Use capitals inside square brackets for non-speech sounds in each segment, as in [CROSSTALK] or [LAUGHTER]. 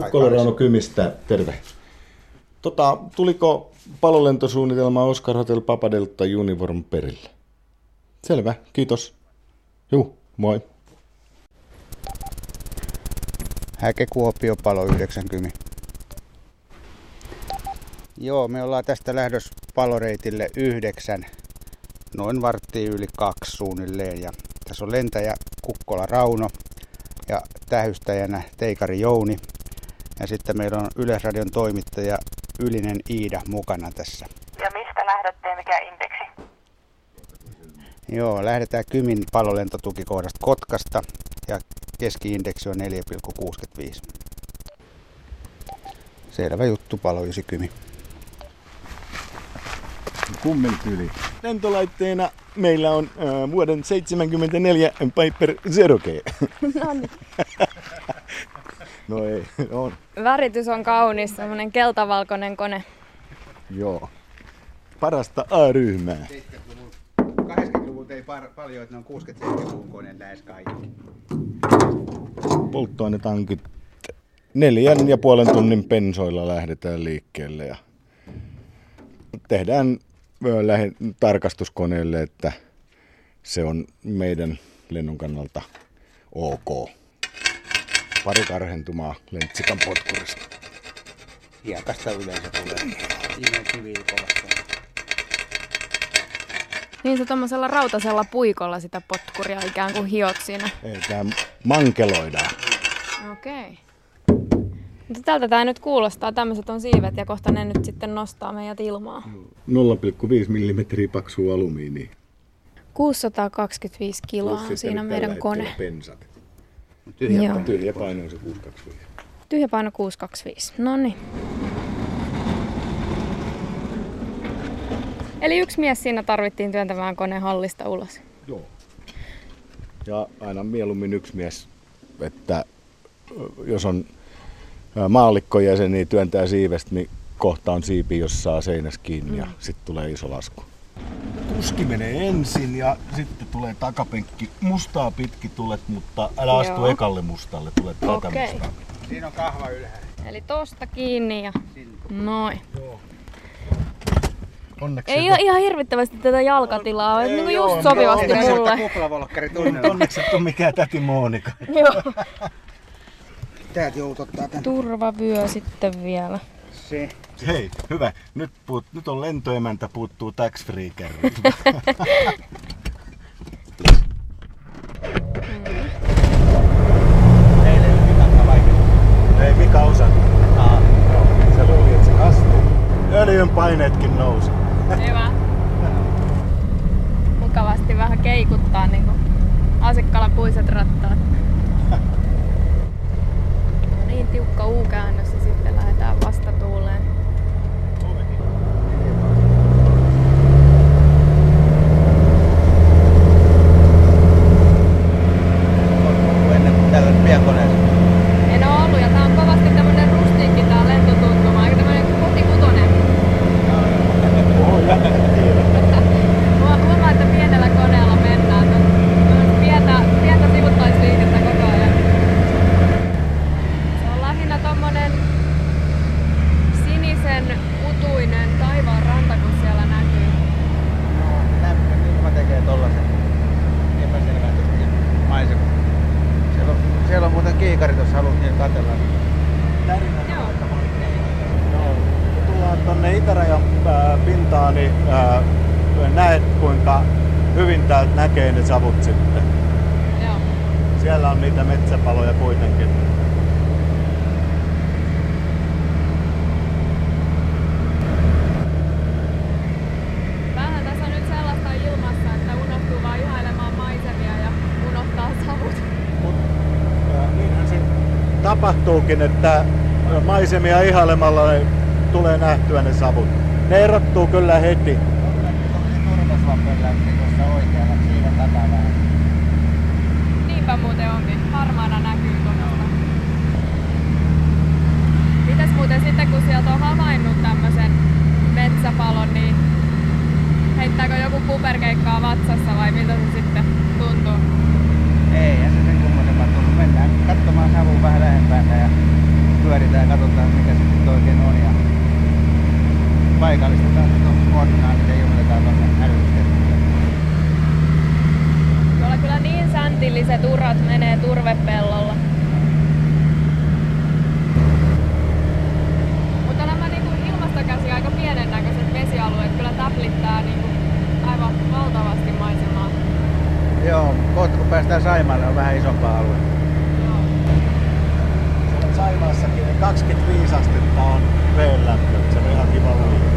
Kukkola Rauno Kymistä, terve. Tota, tuliko palolentosuunnitelma Oscar Hotel Papadelta Uniform perille? Selvä, kiitos. Juu, moi. Häke Kuopio palo 90. Joo, me ollaan tästä lähdössä paloreitille yhdeksän, noin varttiin yli kaksi suunnilleen. Ja tässä on lentäjä Kukkola Rauno ja tähystäjänä Teikari Jouni. Ja sitten meillä on Yleisradion toimittaja Ylinen Iida mukana tässä. Ja mistä lähdette ja mikä indeksi? Joo, lähdetään Kymin palolentotukikohdasta Kotkasta ja keskiindeksi on 4,65. Selvä juttu, palo 90. Kummeltyli. Lentolaitteena meillä on äh, vuoden 74 Piper Zero G. No niin. [LAUGHS] no ei, [LAUGHS] on. Väritys on kaunis, semmoinen keltavalkoinen kone. Joo. Parasta A-ryhmää. 80-luvulta ei par- paljon, että ne on 67-luvun koneen lähes kaikki. Polttoainetankit neljän ja puolen tunnin pensoilla lähdetään liikkeelle ja tehdään lähe- tarkastuskoneelle, että se on meidän lennon kannalta ok. Pari karhentumaa lentsikan potkurista. Hiekasta yleensä tulee. Ihminen kivi kovasti. Niin se tuommoisella rautasella puikolla sitä potkuria ikään kuin hiot siinä. Ei, tää mankeloidaan. Okei. Okay. Mutta tältä tämä nyt kuulostaa. Tämmöiset on siivet ja kohta ne nyt sitten nostaa meidät ilmaa. 0,5 mm paksua alumiinia. 625 kiloa on siinä meidän kone. hetkellä Pensat. Joo. Tyhjä paino on se 625. Tyhjä paino 625. No niin. Eli yksi mies siinä tarvittiin työntämään koneen hallista ulos. Joo. Ja aina mieluummin yksi mies, että jos on maallikkojäsen, niin työntää siivestä, niin kohta on siipi, jos saa seinässä kiinni mm. ja sitten tulee iso lasku. Kuski menee ensin ja sitten tulee takapenkki. Mustaa pitki tulet, mutta älä astu Joo. ekalle mustalle, tulet tätä Okei. mustaa. Siinä on kahva ylhäällä. Eli tosta kiinni ja noin. Onneksi Ei ole ihan hirvittävästi tätä jalkatilaa, Ei niin kuin joo, just sopivasti onneksi, mulle. Kuplavolkkari tunnella. Onneksi et ole mikään täti Monika. [LAUGHS] Joo. Täältä joutottaa tän. Turvavyö sitten vielä. Se. Hei, hyvä. Nyt, puut, nyt on lentoemäntä, puuttuu tax free [LAUGHS] ei Mika osannut. Joo, se luuli, että se kastuu. Öljyn paineetkin nousi. Hyvä. Mukavasti vähän keikuttaa niin kuin asiakkaalla puiset rattaat. [LAUGHS] No niin, tiukka U-käännös ää, pintaan, niin ää, näet kuinka hyvin täältä näkee ne savut sitten. Joo. Siellä on niitä metsäpaloja kuitenkin. Vähän tässä on nyt sellaista ilmassa, että unohtuu vaan ihailemaan maisemia ja unohtaa savut. Mut, ää, niinhän se tapahtuukin, että maisemia ihailemalla ne tulee nähtyä ne savut. Ne erottuu kyllä heti. Niinpä muuten onkin. Harmaana näkyy tuolla. Mitäs muuten sitten, kun sieltä on havainnut tämmöisen metsäpalon, niin heittääkö joku kuperkeikkaa vatsassa vai miltä se sitten tuntuu? Ei, ja se sen kummosempaa tullut. Mennään katsomaan savun vähän lähempää ja pyöritään ja katsotaan mikä se nyt oikein on. Ja koordinaatit tuonne hälytyskeskukselle. Tuolla kyllä niin säntilliset urat menee turvepellolla. Mutta nämä niinku ilmasta käsi aika pienen näköiset vesialueet kyllä täplittää niinku aivan valtavasti maisemaa. Joo, kohta kun päästään Saimaalle on vähän isompaa alue. Joo. Saimaassakin niin 25 astetta on veen lämpö. Se on ihan kiva luulta.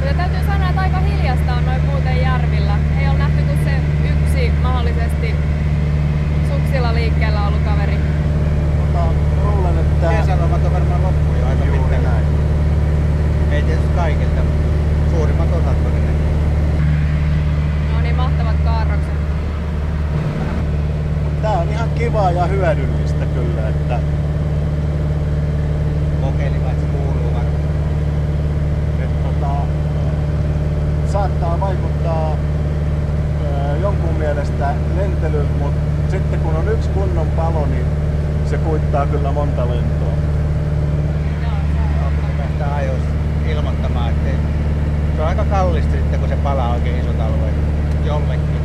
Mutta täytyy sanoa, että aika hiljasta on noin muuten järvillä. Ei ole nähty kuin se yksi mahdollisesti suksilla liikkeellä ollut kaveri. Mutta luulen, että... Kesälomat on varmaan loppu jo aika Juuri näin. Ei tietysti kaikilta, suurimmat osat todennäköisesti. No niin mahtavat kaarrokset. Tää on ihan kivaa ja hyödyllistä kyllä, että Kokeilivat, se kuuluu varmaan. tota, saattaa vaikuttaa ö, jonkun mielestä lentelyyn, mutta sitten kun on yksi kunnon palo, niin se kuittaa kyllä monta lentoa. Päästään ajoissa ilmoittamaan, että se on aika kallista sitten, kun se palaa oikein isot alueet jollekin.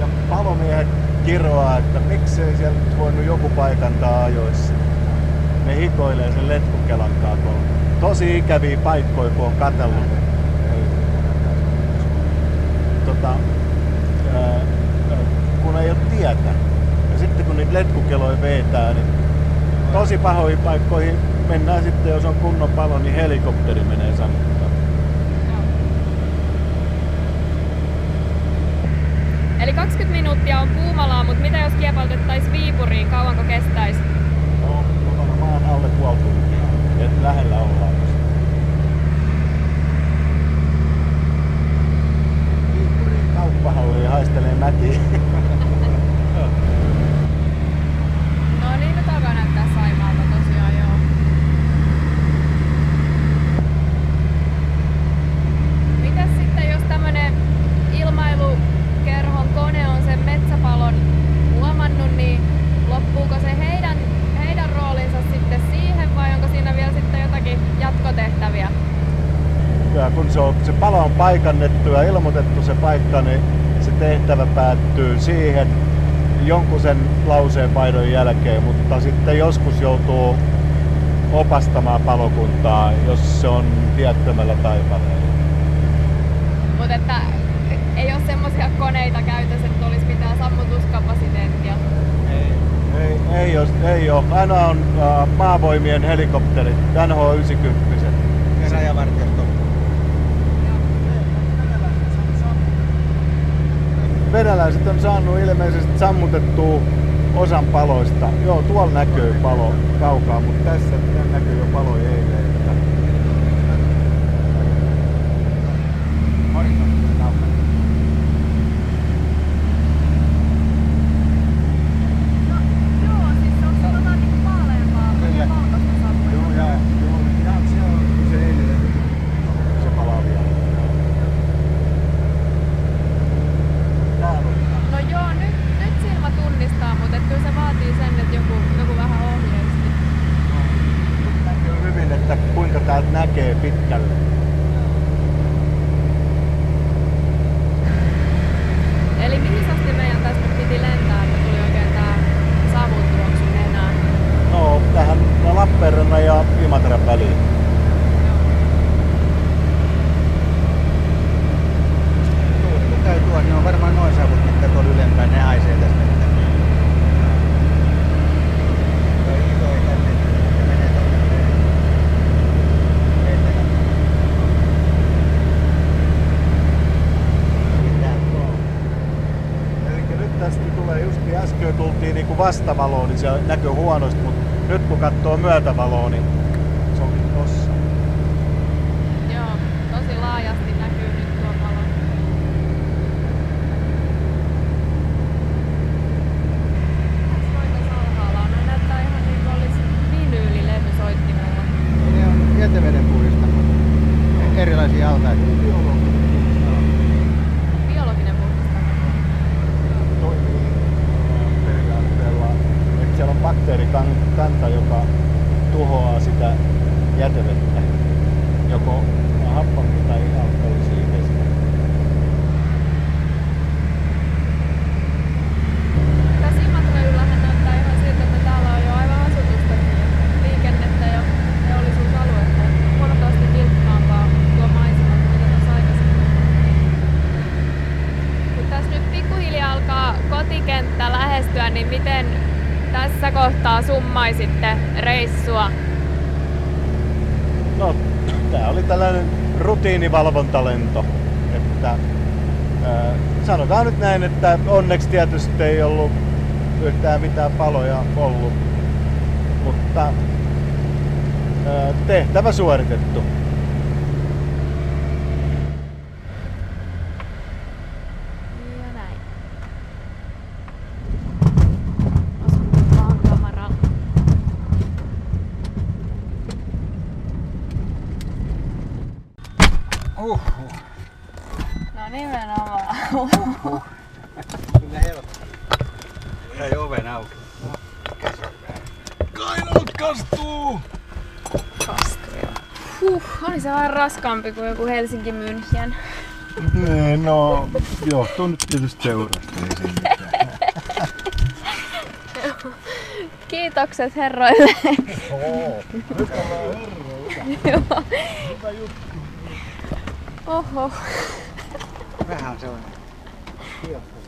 Ja palomiehet kiroaa, että miksei siellä nyt voinut joku paikantaa ajoissa. Ne hikoilee sen letkukelan kanssa. Tosi ikäviä paikkoja, kun on katsellut. Tota, ää, kun ei ole tietä. Ja sitten kun niitä letkukeloja vetää, niin tosi pahoihin paikkoihin mennään sitten, jos on kunnon palo, niin helikopteri menee sammuttaa. Eli 20 minuuttia on Puumalaa, mutta mitä jos kiepautettaisiin Viipuriin, kauanko kestäisi? No, kotona maan alle puoli tuntia. Et lähellä ollaan. Viippuriin kauppahalliin haistelee mätiä. [LAUGHS] No niin, nyt alkaa näyttää Saimaalta tosiaan, joo. Mitäs sitten, jos tämmönen ilmailukerhon kone on sen metsäpalon huomannut, niin loppuuko se heidän, heidän roolinsa sitten siihen vai onko siinä vielä sitten jotakin jatkotehtäviä? Ja kun se, on, se palo on paikannettu ja ilmoitettu se paikka, niin se tehtävä päättyy siihen jonkun sen lauseen paidon jälkeen, mutta sitten joskus joutuu opastamaan palokuntaa, jos se on tiettömällä taipaleella. Mutta että ei ole semmoisia koneita käytössä, että olisi mitään sammutuskapasiteettia. Ei. Ei, ei, ole, ei ole. Aina on uh, maavoimien helikopterit, NH-90. Ja rajavartiosto. Venäläiset on saanut ilmeisesti sammutettua osan paloista. Joo, tuolla näkyy palo kaukaa, mutta tässä näkyy jo paloja eilen. Että Horisontti kaukana. Joo, siis se on sellainen niin vaaleampaa, Kyllä. valkoista savua. Joo, ja, joo, ja se on se eilinen. Se palaa vielä. Täällä on No joo, nyt, nyt silmä tunnistaa, mutta et kyllä se vaatii sen, että joku, joku vähän ohjeisti. Nyt näkyy hyvin, että kuinka täältä näkee pitkälle. Eli mihin asti meidän tästä piti lentää, että tuli oikein tää savutuoksu nenään? No, tähän Lappeenrannan ja Imatran väliin. Tuuli kun käy tuossa, niin on varmaan noin savut, mitkä tuolla ylempään, ne haisee tästä. Toi iso ei tänne, se menee tonne etelään. Eli nyt tästä tulee just äsken tultiin niinku vastavaloon, niin se näkyy huonosti, mutta nyt kun katsoo myötävaloa, niin se onkin tossa. Joo, tosi laajasti näkyy nyt tuo palo. Mitäs noi tuossa alhaalla on? Ne näyttää ihan niin kuin olisi vinyylilevy soittimella. Ne on jäteveden puhdistamot. Erilaisia altaita. Biologinen puhdistamo. Toimii äh, periaatteella, että tarvitaan kanta, joka tuhoaa sitä jätevettä, joko happamia tai alkoholisia vesiä. Tässä Imatrayllahan näyttää ihan siltä, että täällä on jo aivan asutustakin ja liikennettä ja teollisuusaluetta. Huomattavasti vilkkaampaa tuo maisema kuin mitä tuossa aikaisemmin. Kun tässä nyt pikkuhiljaa alkaa kotikenttä lähestyä, niin miten tässä summaisitte reissua? No, tää oli tällainen rutiinivalvontalento. Että, ää, sanotaan nyt näin, että onneksi tietysti ei ollut yhtään mitään paloja ollut. Mutta ää, tehtävä suoritettu. Ja näin. Osun vaan kameralla. Uhuh. No nimenomaan. Kyllä helppo. Jäi oven auki. Kainalot kastuu! Kastuja. Huh, oli se vähän raskaampi kuin joku Helsinki München. Niin, no, johtuu nyt tietysti seurasta, ei siinä mitään. Kiitokset herroille. Oo, nyt ollaan herroilla. Hyvä juttu. Oho. Vähän sellainen.